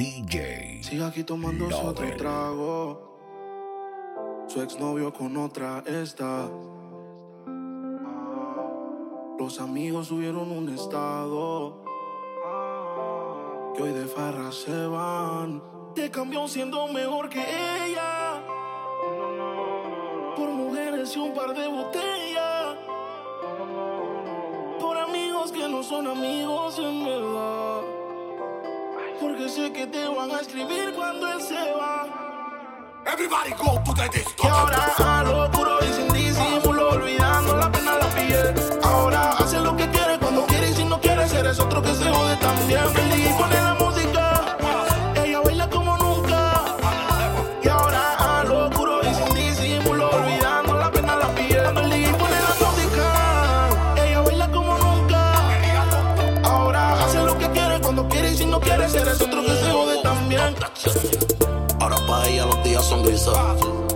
DJ. Sigue aquí tomando otro trago. Su exnovio con otra está. Los amigos subieron un estado. Que hoy de farra se van. Te cambió siendo mejor que ella. Por mujeres y un par de botellas. Por amigos que no son amigos en verdad. Porque sé que te van a escribir cuando él se va. Everybody go to the disco. Y ahora a lo puro y sin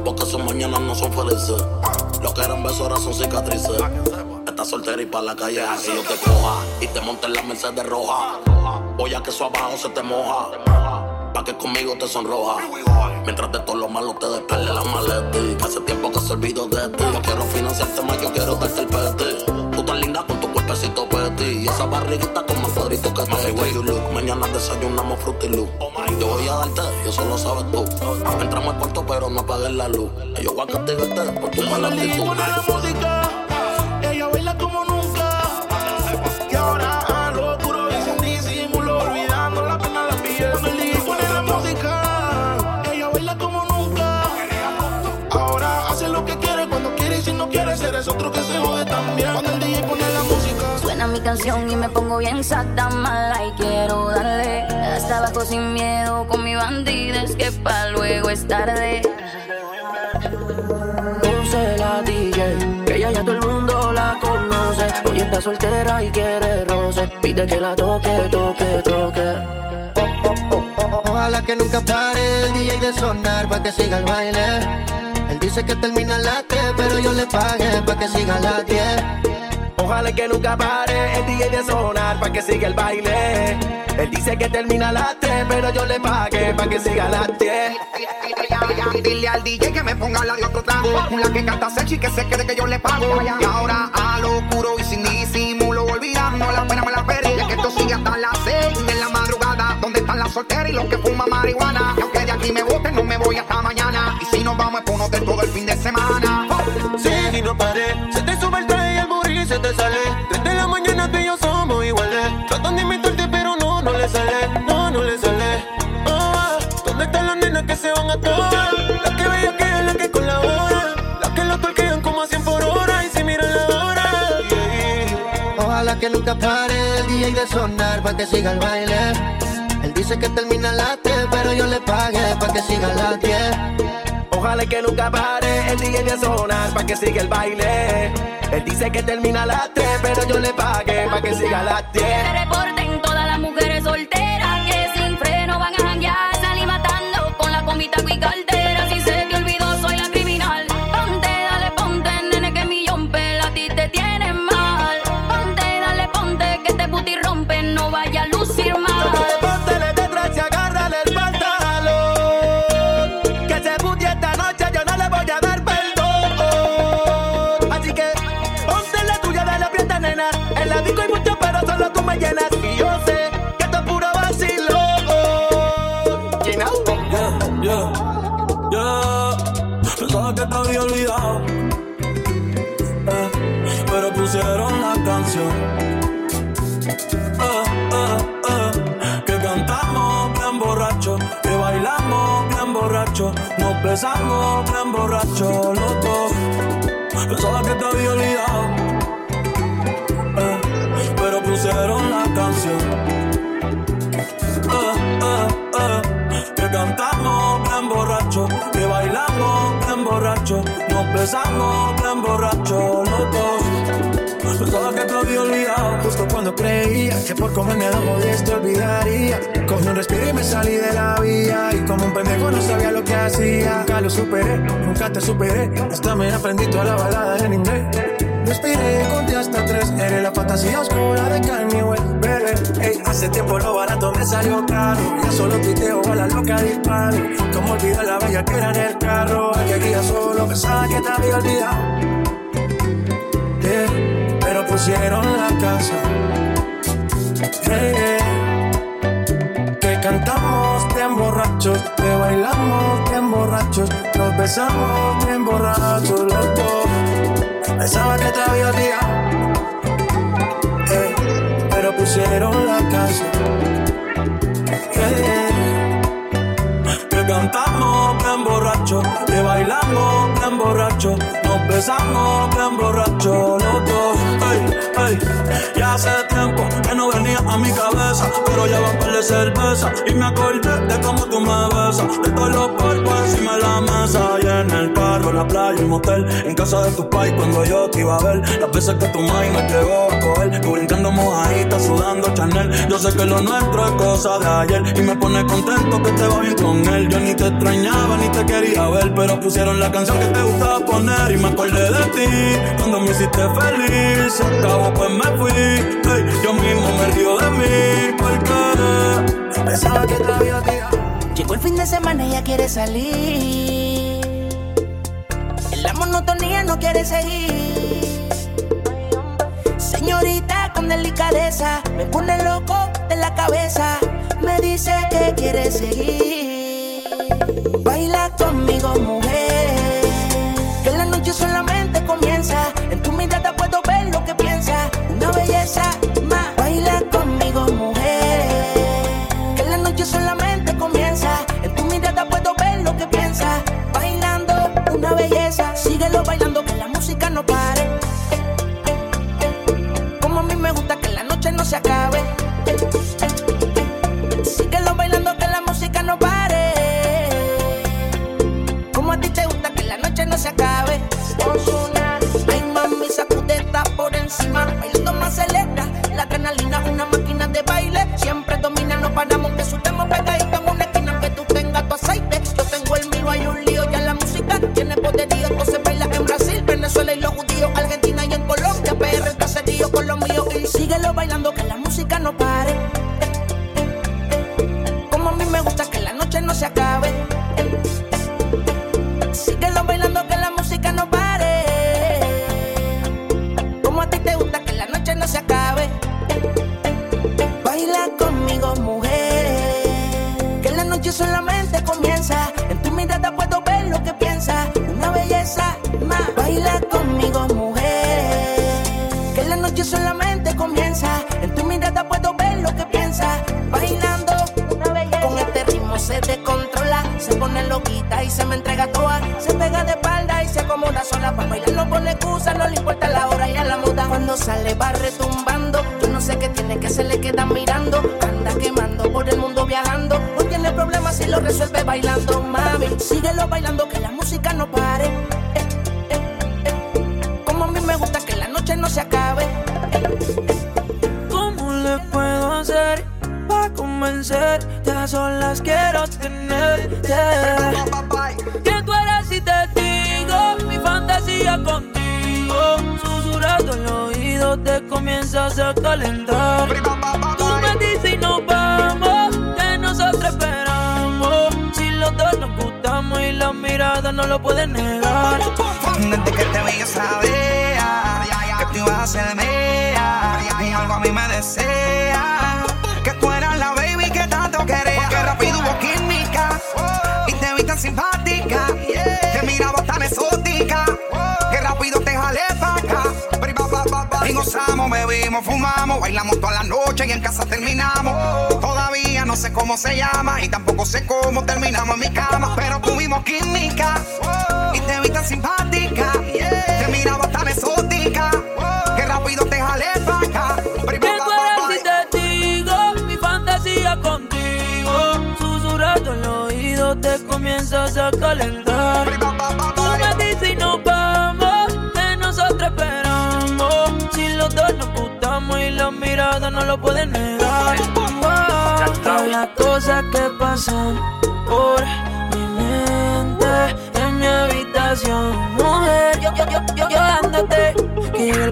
porque sus mañanas no son felices. Lo que eran besos ahora son cicatrices. Estás soltera y para la calle así yo te coja y te monte en la Mercedes roja. Voy a que eso abajo se te moja, pa' que conmigo te sonroja. Mientras de todo lo malo te despele la maleta. Hace tiempo que se olvidó de ti. Yo quiero financiarte más, yo quiero darte el peti. Tú tan linda esa barriguita con más cuadrito que te you look. Mañana desayunamos frutilú. Yo voy a darte, y eso lo sabes tú. Entramos al cuarto, pero no apagues la luz. Yo voy a castigarte por tu mala actitud. pone la música, ella baila como nunca. Y ahora a lo puro y sin disimulo, olvidando la pena la piel. Cuando el DJ pone la música, ella baila como nunca. Ahora hace lo que quiere cuando quiere y si no quiere, eres otro que se jode también. Canción y me pongo bien sata mala y quiero darle hasta abajo sin miedo con mi bandida es que pa' luego es tarde. Puse la DJ, que ella ya todo el mundo la conoce. Hoy está soltera y quiere roce. Pide que la toque, toque, toque. Ojalá que nunca pare el DJ de sonar pa' que siga el baile. Él dice que termina a las 3, pero yo le pagué pa' que siga a las 10. Ojalá que nunca pare el DJ de sonar pa' que siga el baile. Él dice que termina las 3, pero yo le pagué pa' que siga las 10. Dile al DJ que me ponga la de otro trago. La que canta sexy que se quede que yo le pago. Y ahora a lo puro y sin disimulo, olvidando la pena me la perdí. Y es que esto sigue hasta las 6 de la madrugada. Donde están las solteras y los que fuman marihuana. Aunque de aquí me voten, no me voy hasta mañana. Y si nos vamos es por no todo el fin de semana. Que nunca pare el DJ de sonar pa' que siga el baile. Él dice que termina las 3, pero yo le pagué pa' que siga las 10. Ojalá que nunca pare el DJ de sonar pa' que siga el baile. Él dice que termina las 3, pero yo le pagué pa' que siga las 10. Olvidado. Eh, pero pusieron la canción. Eh, eh, que cantamos bien borracho. Que bailamos bien borracho. Nos besamos bien borracho los dos. Pensaba que te había olvidado. Besamos bien borracho los dos. Pensaba que te había olvidado. Justo cuando creía que por comerme dos jodies te olvidaría. Cogí un respiro y me salí de la vía. Y como un pendejo no sabía lo que hacía. Nunca lo superé, nunca te superé. Hasta me aprendí toda la balada en inglés. Respiré, conté hasta tres. Eres la fantasía oscura de Kanye West, Hace tiempo lo barato me salió caro. Ya solo tuiteo a la loca disparo. Como olvidar la bella que era en el carro. Aquel día solo pensaba que te había olvidado. pero pusieron la casa. Que cantamos bien borrachos, que bailamos bien borrachos, nos besamos bien borrachos los dos. Pensaba que te había olvidado, pusieron la casa. Que cantamos bien borrachos, que bailamos bien borrachos, nos besamos bien borrachos los dos. Ay, ay, ya hace tiempo que no venía a mi cabeza, pero ya va a de cerveza y me acordé de cómo tú me besas, de todos los cuerpos encima de la mesa y en el carro, en la playa, en motel, en casa de tu pais cuando yo te iba a ver, las veces que tu mai me llegó a coger, tú brincando mojadita, sudando Chanel, yo sé que lo nuestro es cosa de ayer y me pone contento que te va bien con él, yo ni te extrañaba ni te quería ver, pero pusieron la canción que te gustaba poner y me acordé de ti cuando me hiciste feliz, se acabó pues me fui, yo mismo me río de mí porque pensaba que te había Llegó el fin de semana y ella quiere salir. La monotonía no quiere seguir. Señorita con delicadeza, me pone loco de la cabeza. Me dice que quiere seguir. Baila convencerte? A solas quiero tenerte. Que tú eres y te digo mi fantasía contigo. Susurrando el oído te comienzas a calentar. Tú me dices y nos vamos, que nosotros esperamos. Si los dos nos gustamos y la mirada no lo pueden negar. Desde que te vi yo sabía que tú ibas a ser mía Y algo a mí me desea tan simpática Que miraba tan exótica Que rápido te jalé pa' acá. Y gozamos, bebimos, fumamos Bailamos toda la noche y en casa terminamos. Todavía no sé cómo se llama Y tampoco sé cómo terminamos en mi cama Pero tuvimos química Y te vi tan simpática comienzas a calentar. Tú me dices y nos vamos, que nosotros esperamos. Si los dos nos gustamos y la mirada no lo pueden negar. Wow, las cosas que pasan por mi mente en mi habitación, mujer. Yo, yo, yo, yo, yo dándote que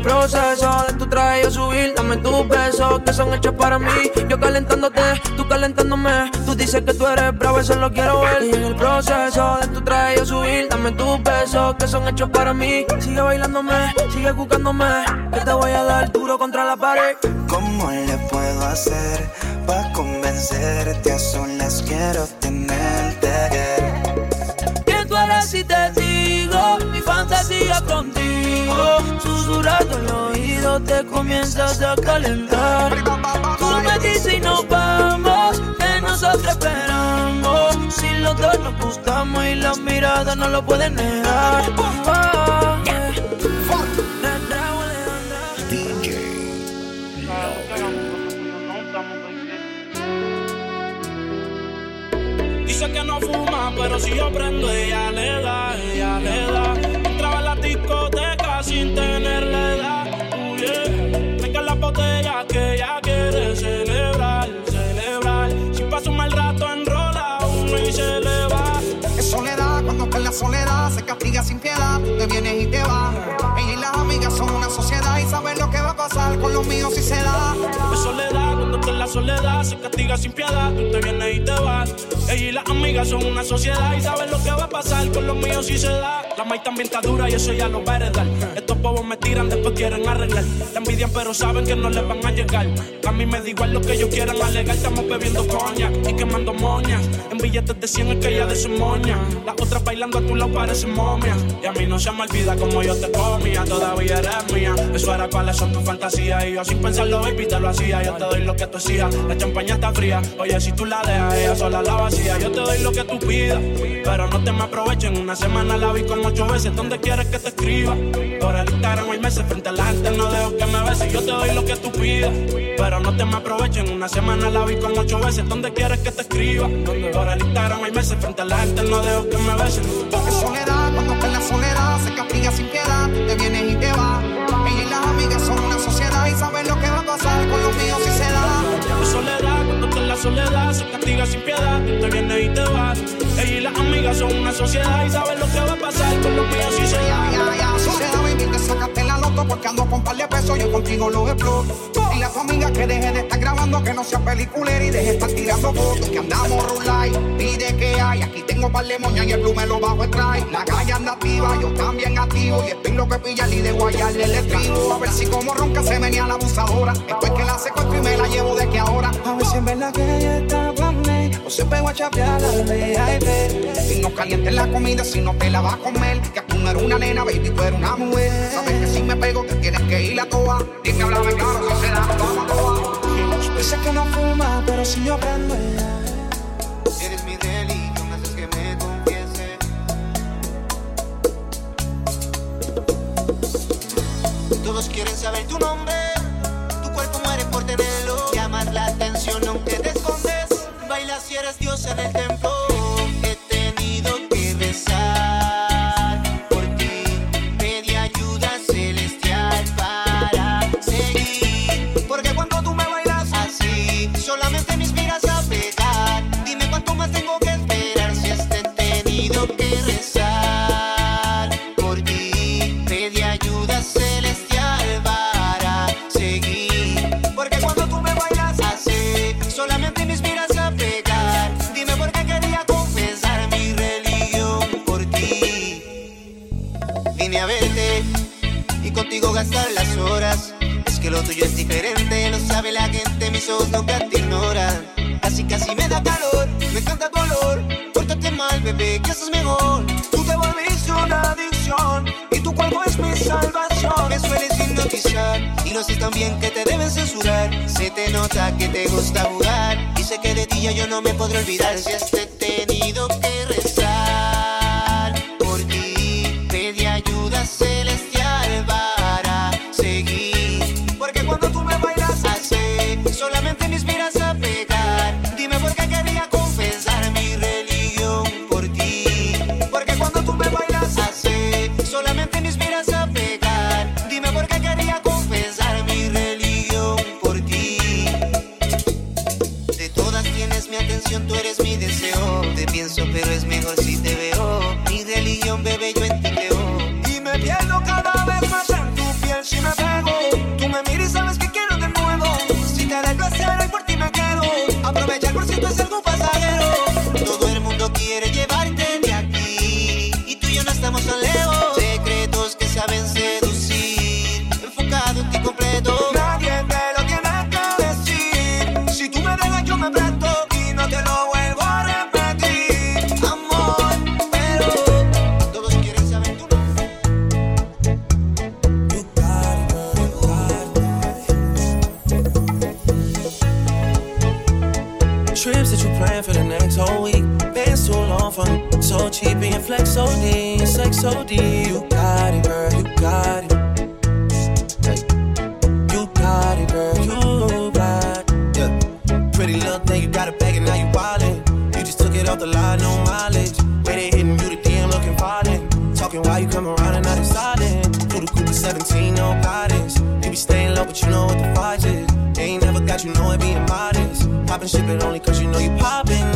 Dame tus besos que son hechos para mí. Yo calentándote, tú calentándome. Tú dices que tú eres bravo, eso lo quiero ver. Y en el proceso de tu traje yo subir. Dame tus besos que son hechos para mí. Sigue bailándome, sigue buscándome. Que te voy a dar duro contra la pared. ¿Cómo le puedo hacer para convencerte? A solas quiero tenerte. Que tú eres si te fantasía contigo. Susurrando el oído te comienzas a calentar. Tú me dices y nos vamos, que nosotros esperamos. Si los dos nos gustamos y las miradas no lo pueden negar. Yeah. Dice que no fuma, pero si yo prendo, ella le da, sin tener la edad. Uh, yeah. Venga la botella que ella quiere celebrar, celebrar. Si pasa un mal rato, enrola uno y se le va. Es soledad, cuando está en la soledad, se castiga sin piedad. Te vienes y te vas. Ella y las amigas son una sociedad y saben lo que va a pasar con los míos si se da. Es soledad, cuando está en la soledad, se castiga sin piedad. Tú te vienes y te vas. Ella y las amigas son una sociedad y saben lo que va a pasar con los míos si se da. La maíz también está dura y eso ya lo va. Estos bobos me tiran, después quieren arreglar. La envidian, pero saben que no les van a llegar. A mí me da igual lo que ellos quieran alegar. Estamos bebiendo coña y quemando moñas. En billetes de 100 es que ella de su moña. Las otras bailando a tu lado parecen momias. Y a mí no se me olvida como yo te comía. Todavía eres mía. Eso era cuáles son tus fantasías. Y yo sin pensarlo, baby, te lo hacía. Yo te doy lo que tú hacías. La champaña está fría. Oye, si tú la dejas, ella sola la vacía. Yo te doy lo que tú pidas. Pero no te me aprovechen. Una semana la vi como ocho veces. ¿Dónde quieres que te escriba? Por el Instagram hay meses. Frente a la gente no dejo que me beses. Yo te doy lo que tú pidas. Pero no te me aprovechen. Una semana la vi como ocho veces. ¿Dónde quieres que te escriba? Por el Instagram hay meses. Frente a la gente no dejo que me beses. Es soledad, cuando está en la soledad, se castiga sin piedad. Te vienes y te vas. Ella y las amigas son una sociedad y saben lo que va a pasar con los míos si se da. Soledad, cuando está en la soledad, se castiga sin piedad. Te vienes y te vas. Ella y las amigas son una sociedad y saben lo que va a pasar con los míos si se da. Ya, ya, sociedad, baby, te sacaste la loto porque ando con par de pesos. Yo contigo lo exploto. Dile a tu amiga que deje de estar grabando, que no sea peliculera y deje de estar tirando fotos. Que andamos rulay, pide que hay. Aquí tengo par de moñas y el blue me lo bajo el trae. La calle anda activa, yo también activo. Y estoy lo que pilla y de guayarle el estribo. A ver si como ronca se venía la abusadora. Estoy que la secuestro y me la llevo de que ahora. A ver si en verdad que ella está se pegó a chapear la VIP Si no calientes la comida, si no te la vas a comer. Que tú no eres una nena, baby, tú eres una mujer. Sabes que si me pego, te tienes que ir a toa. Dime, háblame claro, si se da, vamos a toa. Dice que no fuma, pero si yo prendo Eres mi religión, haces que me confiese. Todos quieren saber tu nombre, tu cuerpo muere por tenerlo. Si eres Dios en el templo. Nunca te ignoran. Casi casi me da calor, me encanta tu olor. Pórtate mal, bebé, que haces mejor. Tú te volviste una adicción y tu cuerpo es mi salvación. Me sueles hipnotizar y lo sé también que te deben censurar. Se te nota que te gusta jugar y sé que de ti ya yo no me podré olvidar. Si he tenido que rezar so deep. So deep. You got it, girl, you got it. Hey. You got it, girl, you got it. Yeah. Pretty little thing, you got a bag and now you wildin'. You just took it off the line, no mileage. Way they hitting you, the DM looking violent. Talking while you come around and not deciding. Through the Cooper 17, no guidance. You be staying low, but you know what the fight is. They ain't never got you know it being modest. Poppin' shit, but only cause you know you poppin',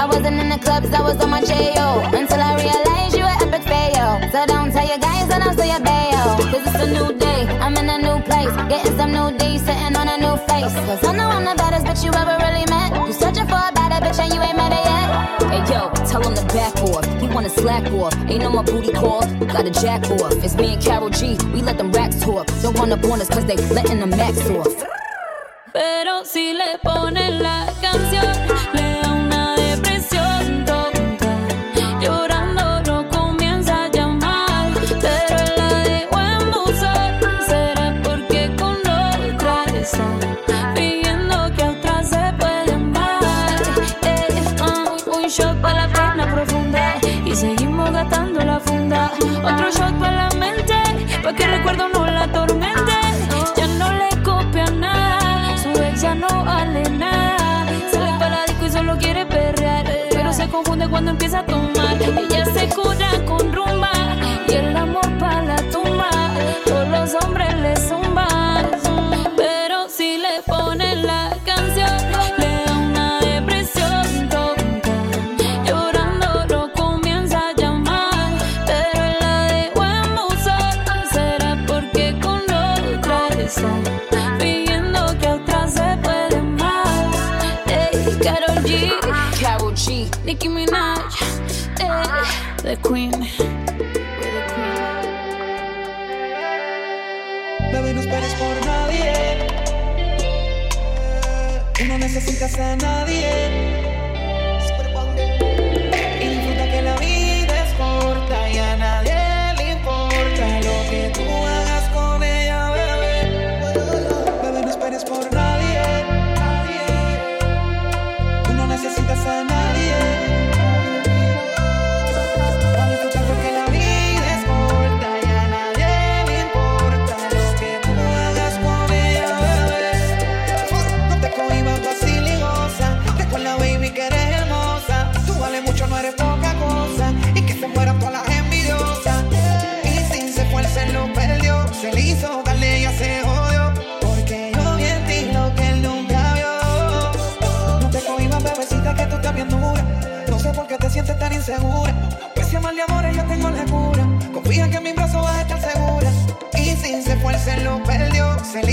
I wasn't in the clubs, I was on my J.O. Until I realized you were epic fail. So don't tell your guys that I'm still your bayo. Cause it's a new day, I'm in a new place. Getting some new D, sitting on a new face. Cause I know I'm the baddest bitch you ever really met. You searching for a better bitch and you ain't met her yet. Hey yo, tell him to back off. He wanna slack off. Ain't no more booty calls, got a jack off. It's me and Carol G. We let them racks talk. Don't run up on us cause they letting the max off. Pero si le ponen la canción, Otro shot para la mente, para que el recuerdo no la atormente. Ya no le copia nada, su ex ya no vale nada. Sale para la disco y solo quiere perrear, pero se confunde cuando empieza a tomar. Ella se cura con Karol G, Carol G. Nicki Minaj, ey, The Queen. Baby, no esperes por nadie. Tú no necesitas a nadie. que en mis brazos vas a estar segura. Y sin se fuerza lo perdió, se le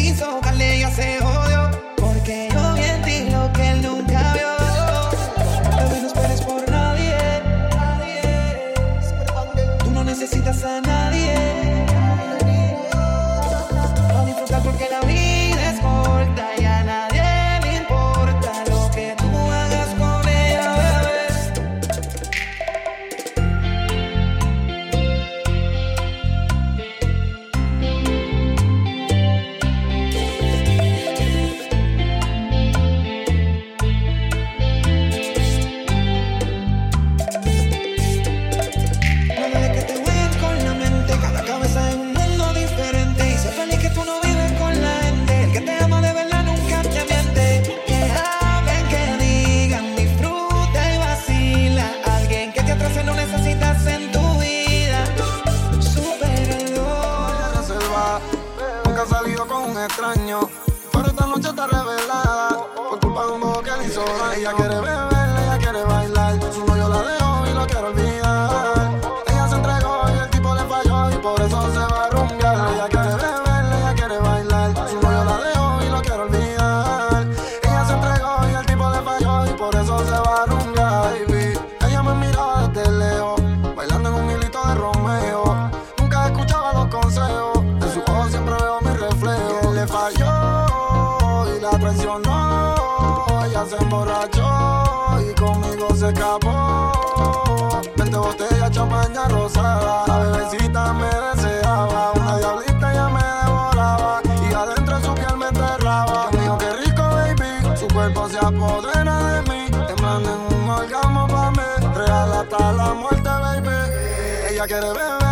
conmigo se escapó. 20 botellas, champaña rosada. La bebecita me deseaba. Una diablita ya me devoraba. Y adentro su piel me enterraba. Dijo que rico, baby. Su cuerpo se apodera de mí. Temblando en un orgasmo para mí. Real hasta la muerte, baby. Ella quiere beber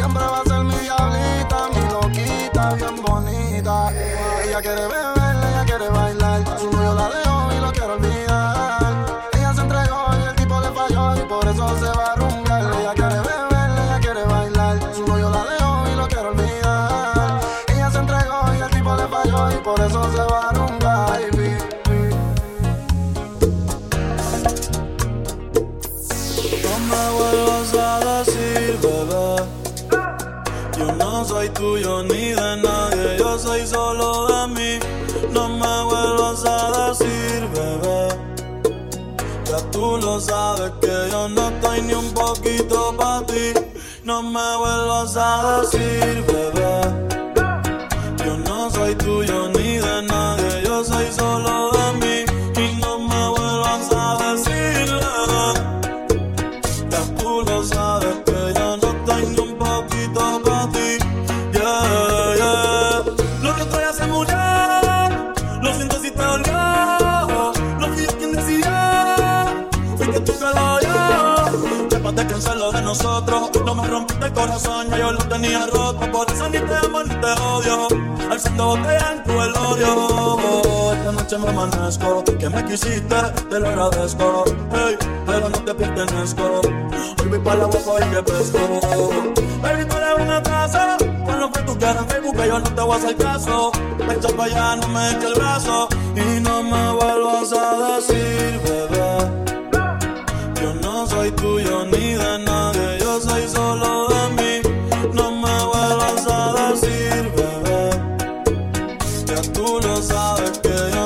siempre va a ser mi diablita, mi loquita, bien bonita. Ella quiere beber, ella quiere bailar, su novio la dejo tuyo ni de nadie, yo soy solo de mí. No me vuelvas a decir, bebé. Ya tú lo sabes que yo no estoy ni un poquito para ti. No me vuelvas a decir, bebé. nosotros. No me rompiste el corazón, ya yo lo tenía roto. Por eso ni te amo ni te odio. Alzando botella en tu velorio. Esta noche me amanezco. Que me quisiste, te lo agradezco. Hey, pero no te pertenezco. Hoy voy para la boca y que pesco. Baby, tú eres una taza. Con lo que tú quieras en Facebook, yo no te voy a hacer caso. Echa para allá, no me eche el brazo. Y no me vuelvas a decir, bebé. Yo no soy tuyo sabe que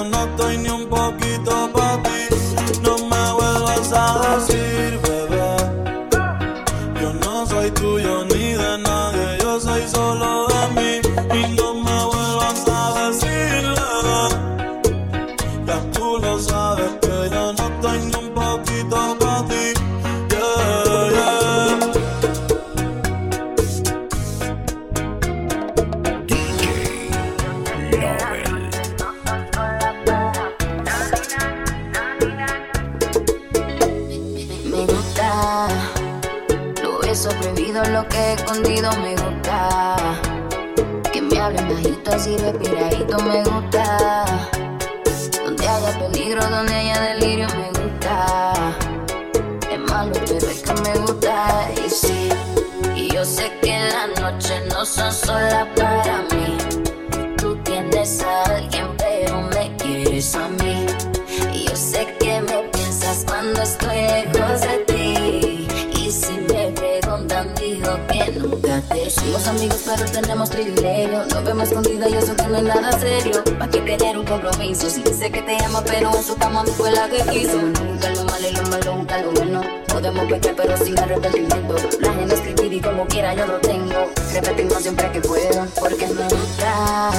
tenemos privilegio. Nos vemos escondidas y eso que no es nada serio. ¿Para qué tener un compromiso? Si sí, sé que te ama, pero en su cama no fue la que quiso. Nunca lo malo y lo malo, nunca lo bueno. Podemos pecar, pero sin arrepentimiento. La gente escribir y como quiera yo lo tengo. Repetimos siempre que puedo, porque me gusta.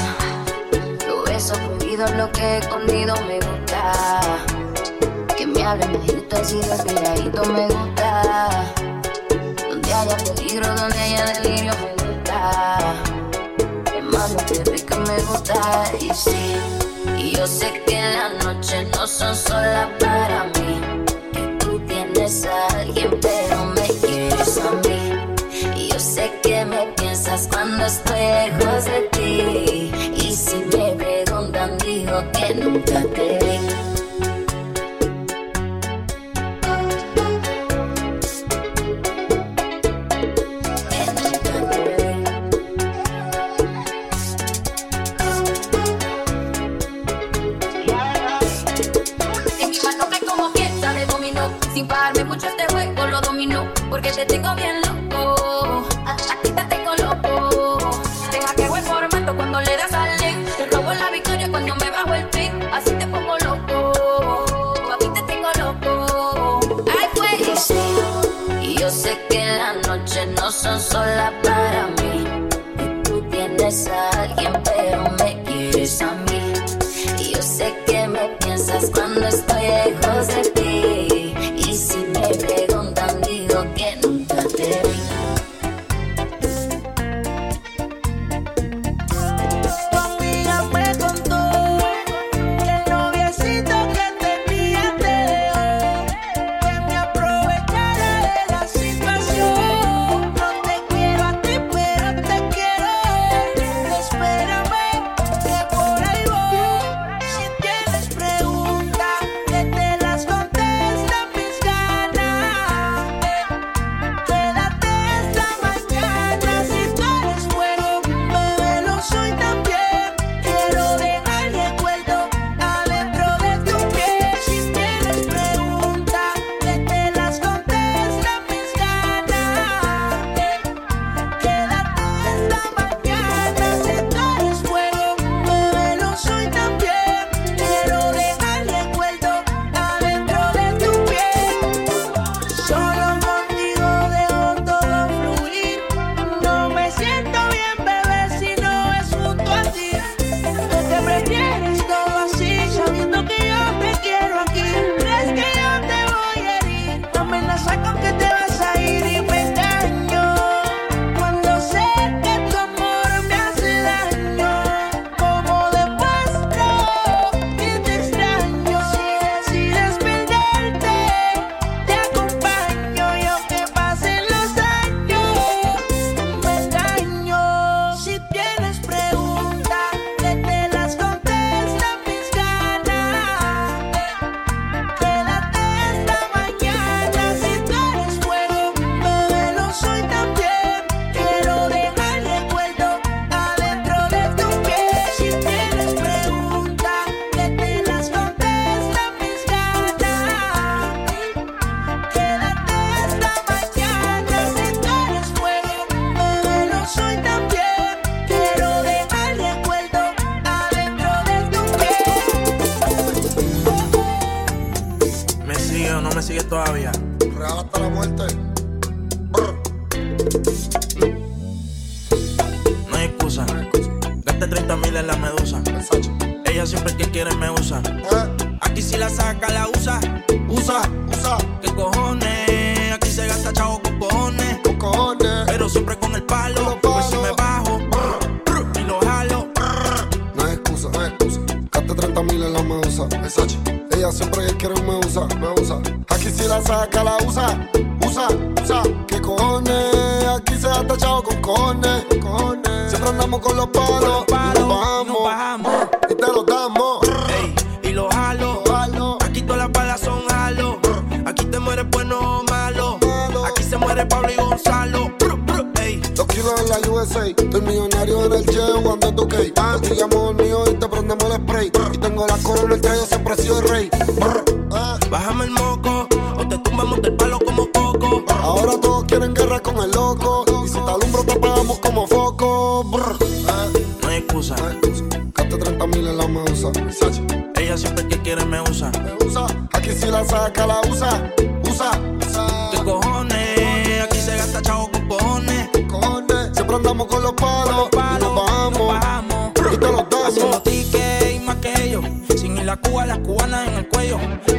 Lo eso prohibido, lo que he escondido me gusta. Que me hablen bajito, así respiradito me gusta. Donde haya peligro, donde haya delirio me gusta gusta. Mami, te vi que me gusta. Y sí, yo sé que las noches no son solas para mí. Que tú tienes a alguien, pero me quieres a mí. Y yo sé que me piensas cuando estoy lejos de ti. Y si me preguntan, digo que nunca te ya tengo bien se gasta chavo con cojones. Siempre andamos con los palos. y nos bajamos. Y te lo damos. Ey, y lo jalo. Aquí todas las balas son jalo. Aquí te mueres bueno o malo. Aquí se muere Pablo y Gonzalo. Ey. Dos kilos en la USA. Estoy millonario en el cuando toque. Ah, te llamo el mío y te prendemos el spray.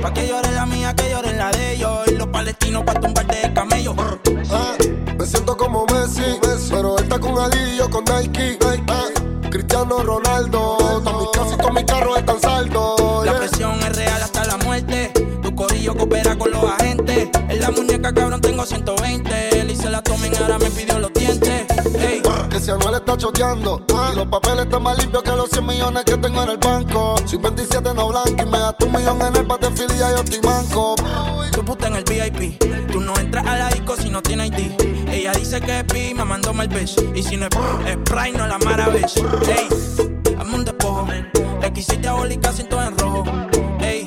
Pa' que llore la mía, si Anuel está choteando Y los papeles están más limpios que los 100 millones que tengo en el banco Soy 27 no blanco y me gasto un millón en el bate y yo estoy manco tu puta en el VIP. Tú no entras a la disco si no tienes ID. Ella dice que es pi, me mandó mal bitch. Y si no es Sprite, no la mara bitch. Ey, hazme un despojo. Le quisiste abolicar siento en rojo. Ey,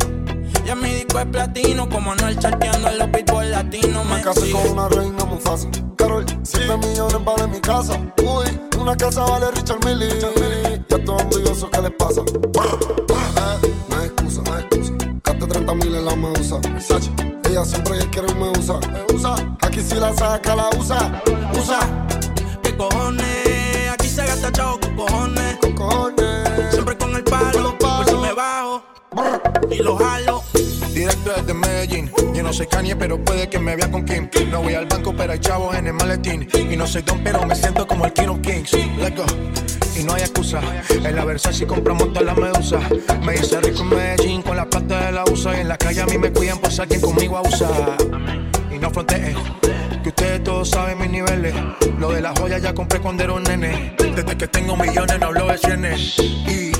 ya mi disco es platino. Como Anuel charteando en los beatbox latinos. Me Me casé con una reina muy fácil Carol, 7 millones vale mi casa Uy, una casa vale Richard Millie Ya estoy envidioso, ¿qué les pasa? Eh, No hay excusa, no hay excusa Gaste 30 mil en la medusa Versace. Ella siempre quiere me usa Me usa, aquí si la saca, la usa Usa, ¿Qué cojones? Aquí se gasta chavo con cojones. con cojones Siempre con el palo. Por si me bajo y lo jalo. Directo desde Medellín. No soy Kanye, pero puede que me vea con Kim. No voy al banco, pero hay chavos en el maletín. Y no soy Don, pero me siento como el King of Kings. Let's go. Y no hay excusa. En la Versace compramos todas las medusas. Me hice rico en Medellín con la plata de la USA. Y en la calle a mí me cuidan por ser quien conmigo abusa. Y no fronteen. Que ustedes todos saben mis niveles. Lo de las joyas ya compré cuando era un nene. Desde que tengo millones no hablo de cienes. Y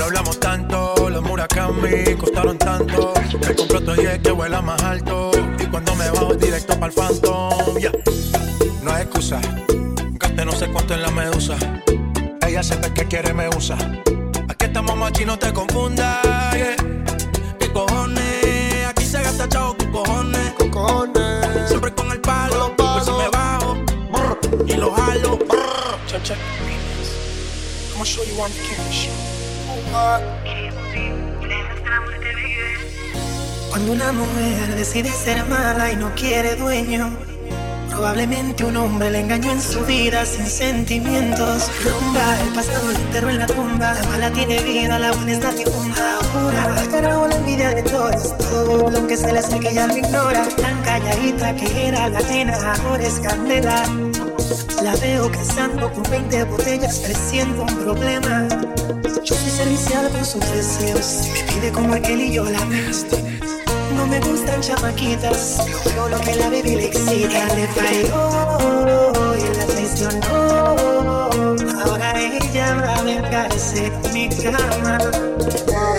no hablamos tanto, los Murakami costaron tanto. Me compro otro jet que vuela más alto. Y cuando me bajo directo para el Phantom, ya. No hay excusa. Gasté no sé cuánto en la medusa. Ella siempre que quiere me usa. Aquí estamos machi, no te confundas. yeah. ¿Qué cojones? Aquí se gasta chavo con cojones. Siempre con el palo. Por si me bajo y lo jalo. Check, check. I'm gonna show you one cash. Cuando una mujer decide ser mala y no quiere dueño, probablemente un hombre le engañó en su vida sin sentimientos. Rumba, el pasado lo enterró en la tumba. La mala tiene vida, la buena está difunda. Ahora, carajo la envidia de todos. Todo lo que se le acerca ya lo ignora. Tan calladita que era la nena, ahora es candela. La veo casando con 20 botellas, presiento un problema. Yo soy servicial con sus deseos. Me pide como aquel y yo la no me gustan chamaquitas, yo lo que la baby le excita le falló y la traicionó. Ahora ella va a en mi cama.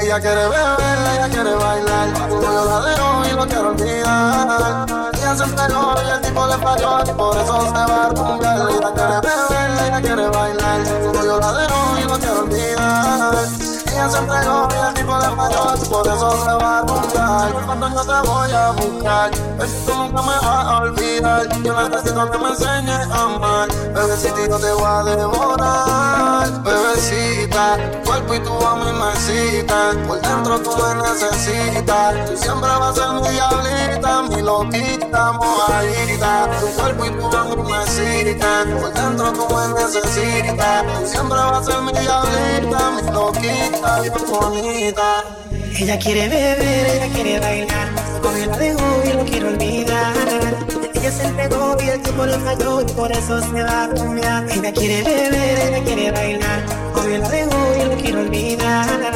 Ella quiere beber, ella quiere bailar yo la dejo y no quiero olvidar Ella se entregó y el tipo le falló Y por eso se va a rumbear Ella quiere beber, ella quiere bailar yo la dejo y no quiero olvidar Ella se entregó y el tipo le falló por eso se va a rumbear Cuando yo te voy a buscar Es tú nunca me vas a olvidar. Yo necesito que me enseñes a amar. Bebecito yo te voy a devorar. Bebecita, cuerpo y tu a me excitan. Por dentro tú me necesitas. Tú siempre vas a ser mi diablita Mi loquita, mojadita. Tu cuerpo y tu a me excitan. Por dentro tú me necesitas. Tú siempre vas a ser mi diablita Mi loquita, Ella quiere beber, ella quiere bailar. Con él la dejo y lo quiero olvidar. Ella se entregó y el tipo le falló y por eso se va a rumbear. Ella quiere beber, ella quiere bailar. Con él la dejo y lo quiero olvidar.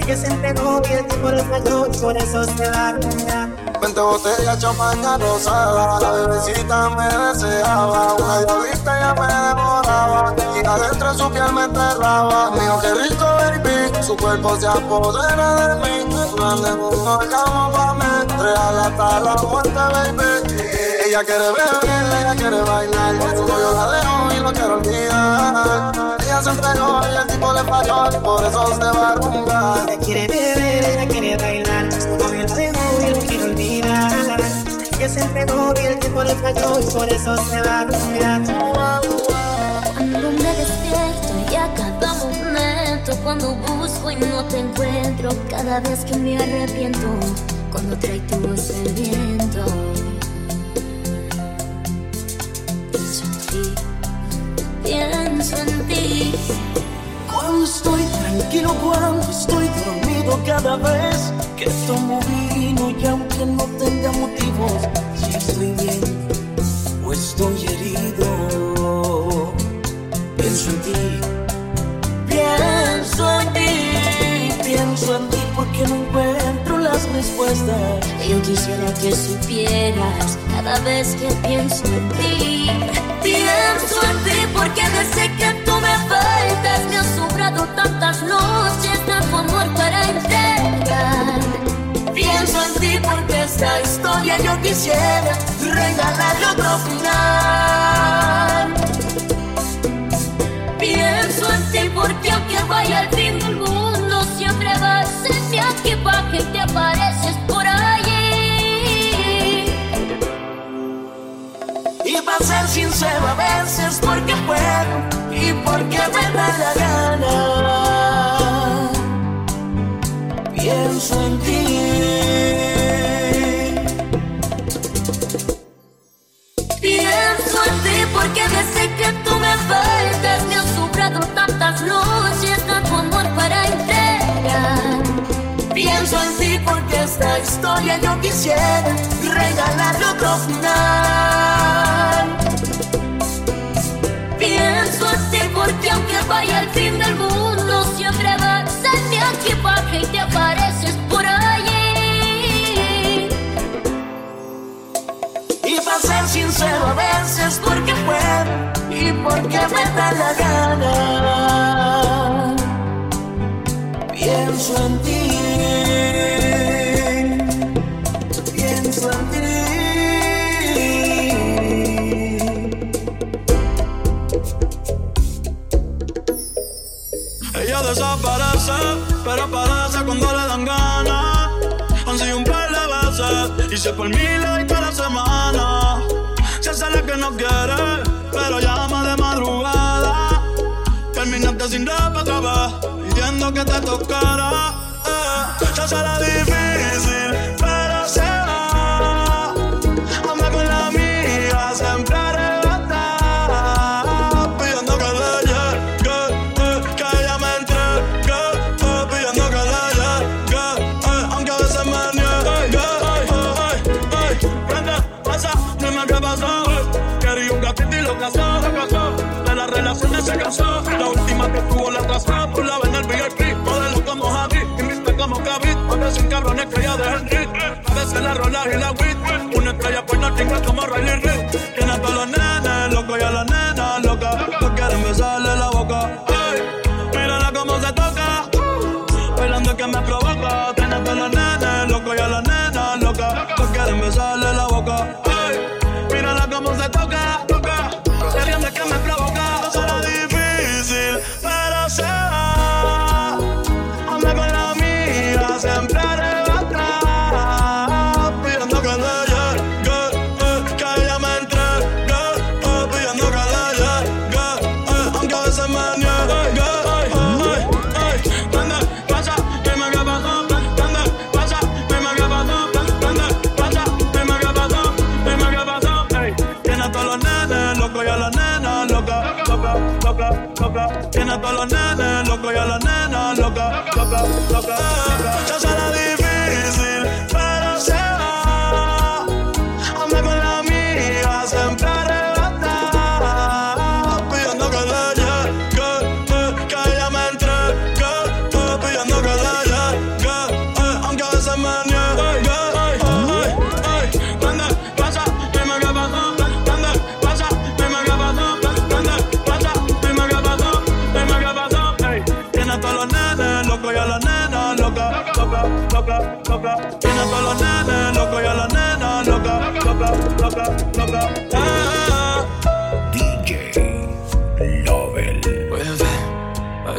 Ella se entregó y el tipo le falló y por eso se va a rumbear. 20 botellas, champaña rosada La bebecita me deseaba Una diablita adentro de su piel me enterraba. Mío, qué rico, baby. Su cuerpo se apodera de mí. Grande como cama pa' mí. Real hasta la muerte, baby. Ella quiere beber, ella quiere bailar. Yo la dejo y no quiero olvidar. Ella se entregó y el tipo le falló. Y por eso se va a rumbar. Ella quiere beber, ella quiere bailar. Olvidar. Ella se entregó y el tipo le falló. Y por eso se va a rumbar. Cuando me despierto y a cada momento Cuando busco y no te encuentro Cada vez que me arrepiento Cuando trae tu voz el viento Pienso en ti Pienso en ti Cuando estoy tranquilo, cuando estoy dormido cada vez que tomo vino y aunque no tenga motivos, si estoy bien o estoy herido, pienso en ti, pienso en ti, pienso en ti porque no encuentro las respuestas. Yo quisiera que supieras cada vez que pienso en ti. Pienso en ti porque desde que tú me faltas me han sobrado tantas noches esta historia yo quisiera regalarle otro final. Pienso en ti porque aunque vaya al fin del mundo siempre vas en mi equipaje y te apareces por allí. Y para ser sincero a veces porque puedo y porque me da la gana. Pienso en ti. Esta historia yo quisiera regalarle otro final. Pienso en ti porque aunque vaya al fin del mundo siempre vas en mi equipaje y te apareces por allí. Y para ser sincero a veces porque puedo porque me da la gana. Pienso en ti. Pienso en ti. Ella desaparece, pero aparece cuando le dan ganas. Han sido un par de veces, y si es por mí la semana. Se hace la que no quiere, pero madrugada. Terminaste sin otra vez, pidiendo que te tocara. Eh, se hace la difícil, pero se va. Anda con la amiga, siempre arrebata. Pidiendo que le llegue, eh, que ella me entregue. eh, Pidiendo que le llegue, eh, aunque a veces me niegue. Ay, ¿qué te pasa? Dime qué pasó. Se casó. La última que tuvo la atrasó. Tú la en el VIP, modelo como Javi. Invista como. Otra sin cabrones que ya dejan rit. A veces la rola y la wit. Una estrella pues no chinga como Riley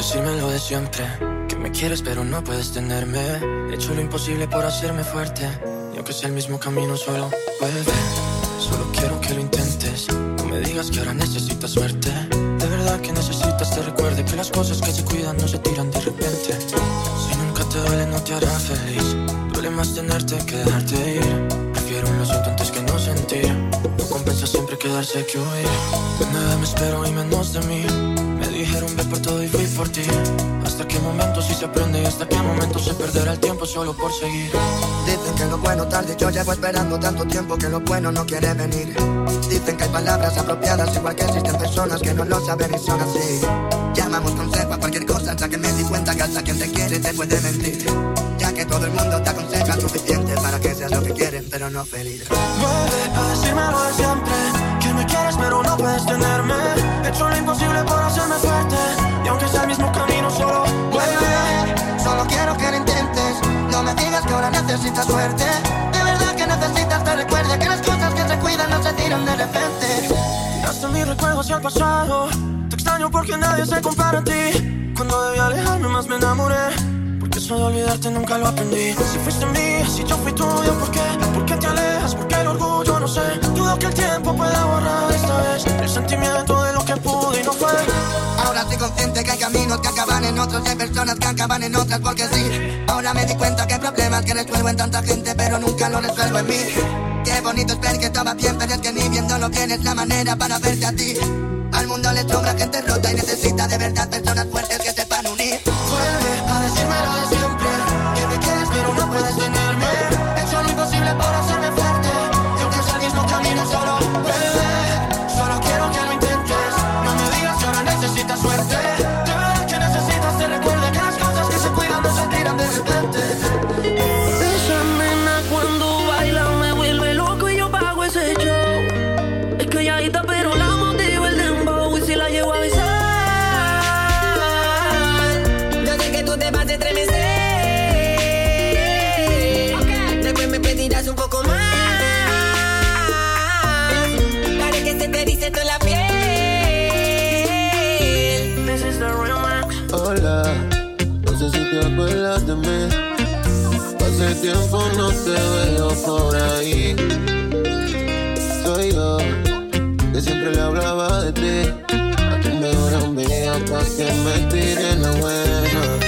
Decímelo de siempre Que me quieres pero no puedes tenerme. He hecho lo imposible por hacerme fuerte. Y aunque sea el mismo camino solo vuelve. Solo quiero que lo intentes. No me digas que ahora necesitas suerte. De verdad que necesitas te recuerde Que las cosas que se cuidan no se tiran de repente. Si nunca te duele no te hará feliz. Duele más tenerte que dejarte ir. Prefiero un lo siento sentir. No compensa siempre quedarse que huir. De nada me espero y menos de mí. Me dijeron ve por todo y fui por ti. Hasta qué momento sí se aprende y hasta qué momento se perderá el tiempo solo por seguir. Dicen que lo bueno tarde, yo llevo esperando tanto tiempo que lo bueno no quiere venir. Dicen que hay palabras apropiadas, igual que existen personas que no lo saben y son así. Llamamos consejo a cualquier cosa hasta que me di cuenta que hasta quien te quiere te puede mentir. Que todo el mundo te aconseja suficiente para que seas lo que quieren, pero no feliz. Vuelve a decírmelo de siempre Que me quieres pero no puedes tenerme He hecho lo imposible por hacerme fuerte Y aunque sea el mismo camino solo vuelve Solo quiero que lo intentes. No me digas que ahora necesitas suerte. De verdad que necesitas te recuerde que las cosas que se cuidan no se tiran de repente. Tiraste mi recuerdo hacia el pasado Te extraño porque nadie se compara a ti Cuando debí alejarme más me enamoré eso de olvidarte nunca lo aprendí Si fuiste mía, si yo fui tuya ¿Por qué? ¿Por qué te alejas? ¿Por qué el orgullo? No sé Dudo que el tiempo pueda borrar esta vez El sentimiento de lo que pude y no fue Ahora estoy consciente que hay caminos que acaban en otros y hay personas que acaban en otras porque sí. Ahora me di cuenta que hay problemas que resuelvo en tanta gente pero nunca lo resuelvo en mí. Qué bonito es ver que estaba bien, pero es que ni viéndolo bien la manera para verte a ti. Al mundo le sobra gente rota y necesita de verdad personas fuertes que. Vuelve a decírmelo de siempre Hace tiempo no te veo por ahí. Soy yo, que siempre le hablaba de ti. A tu mejor amiga, pa' que me tiren la buena.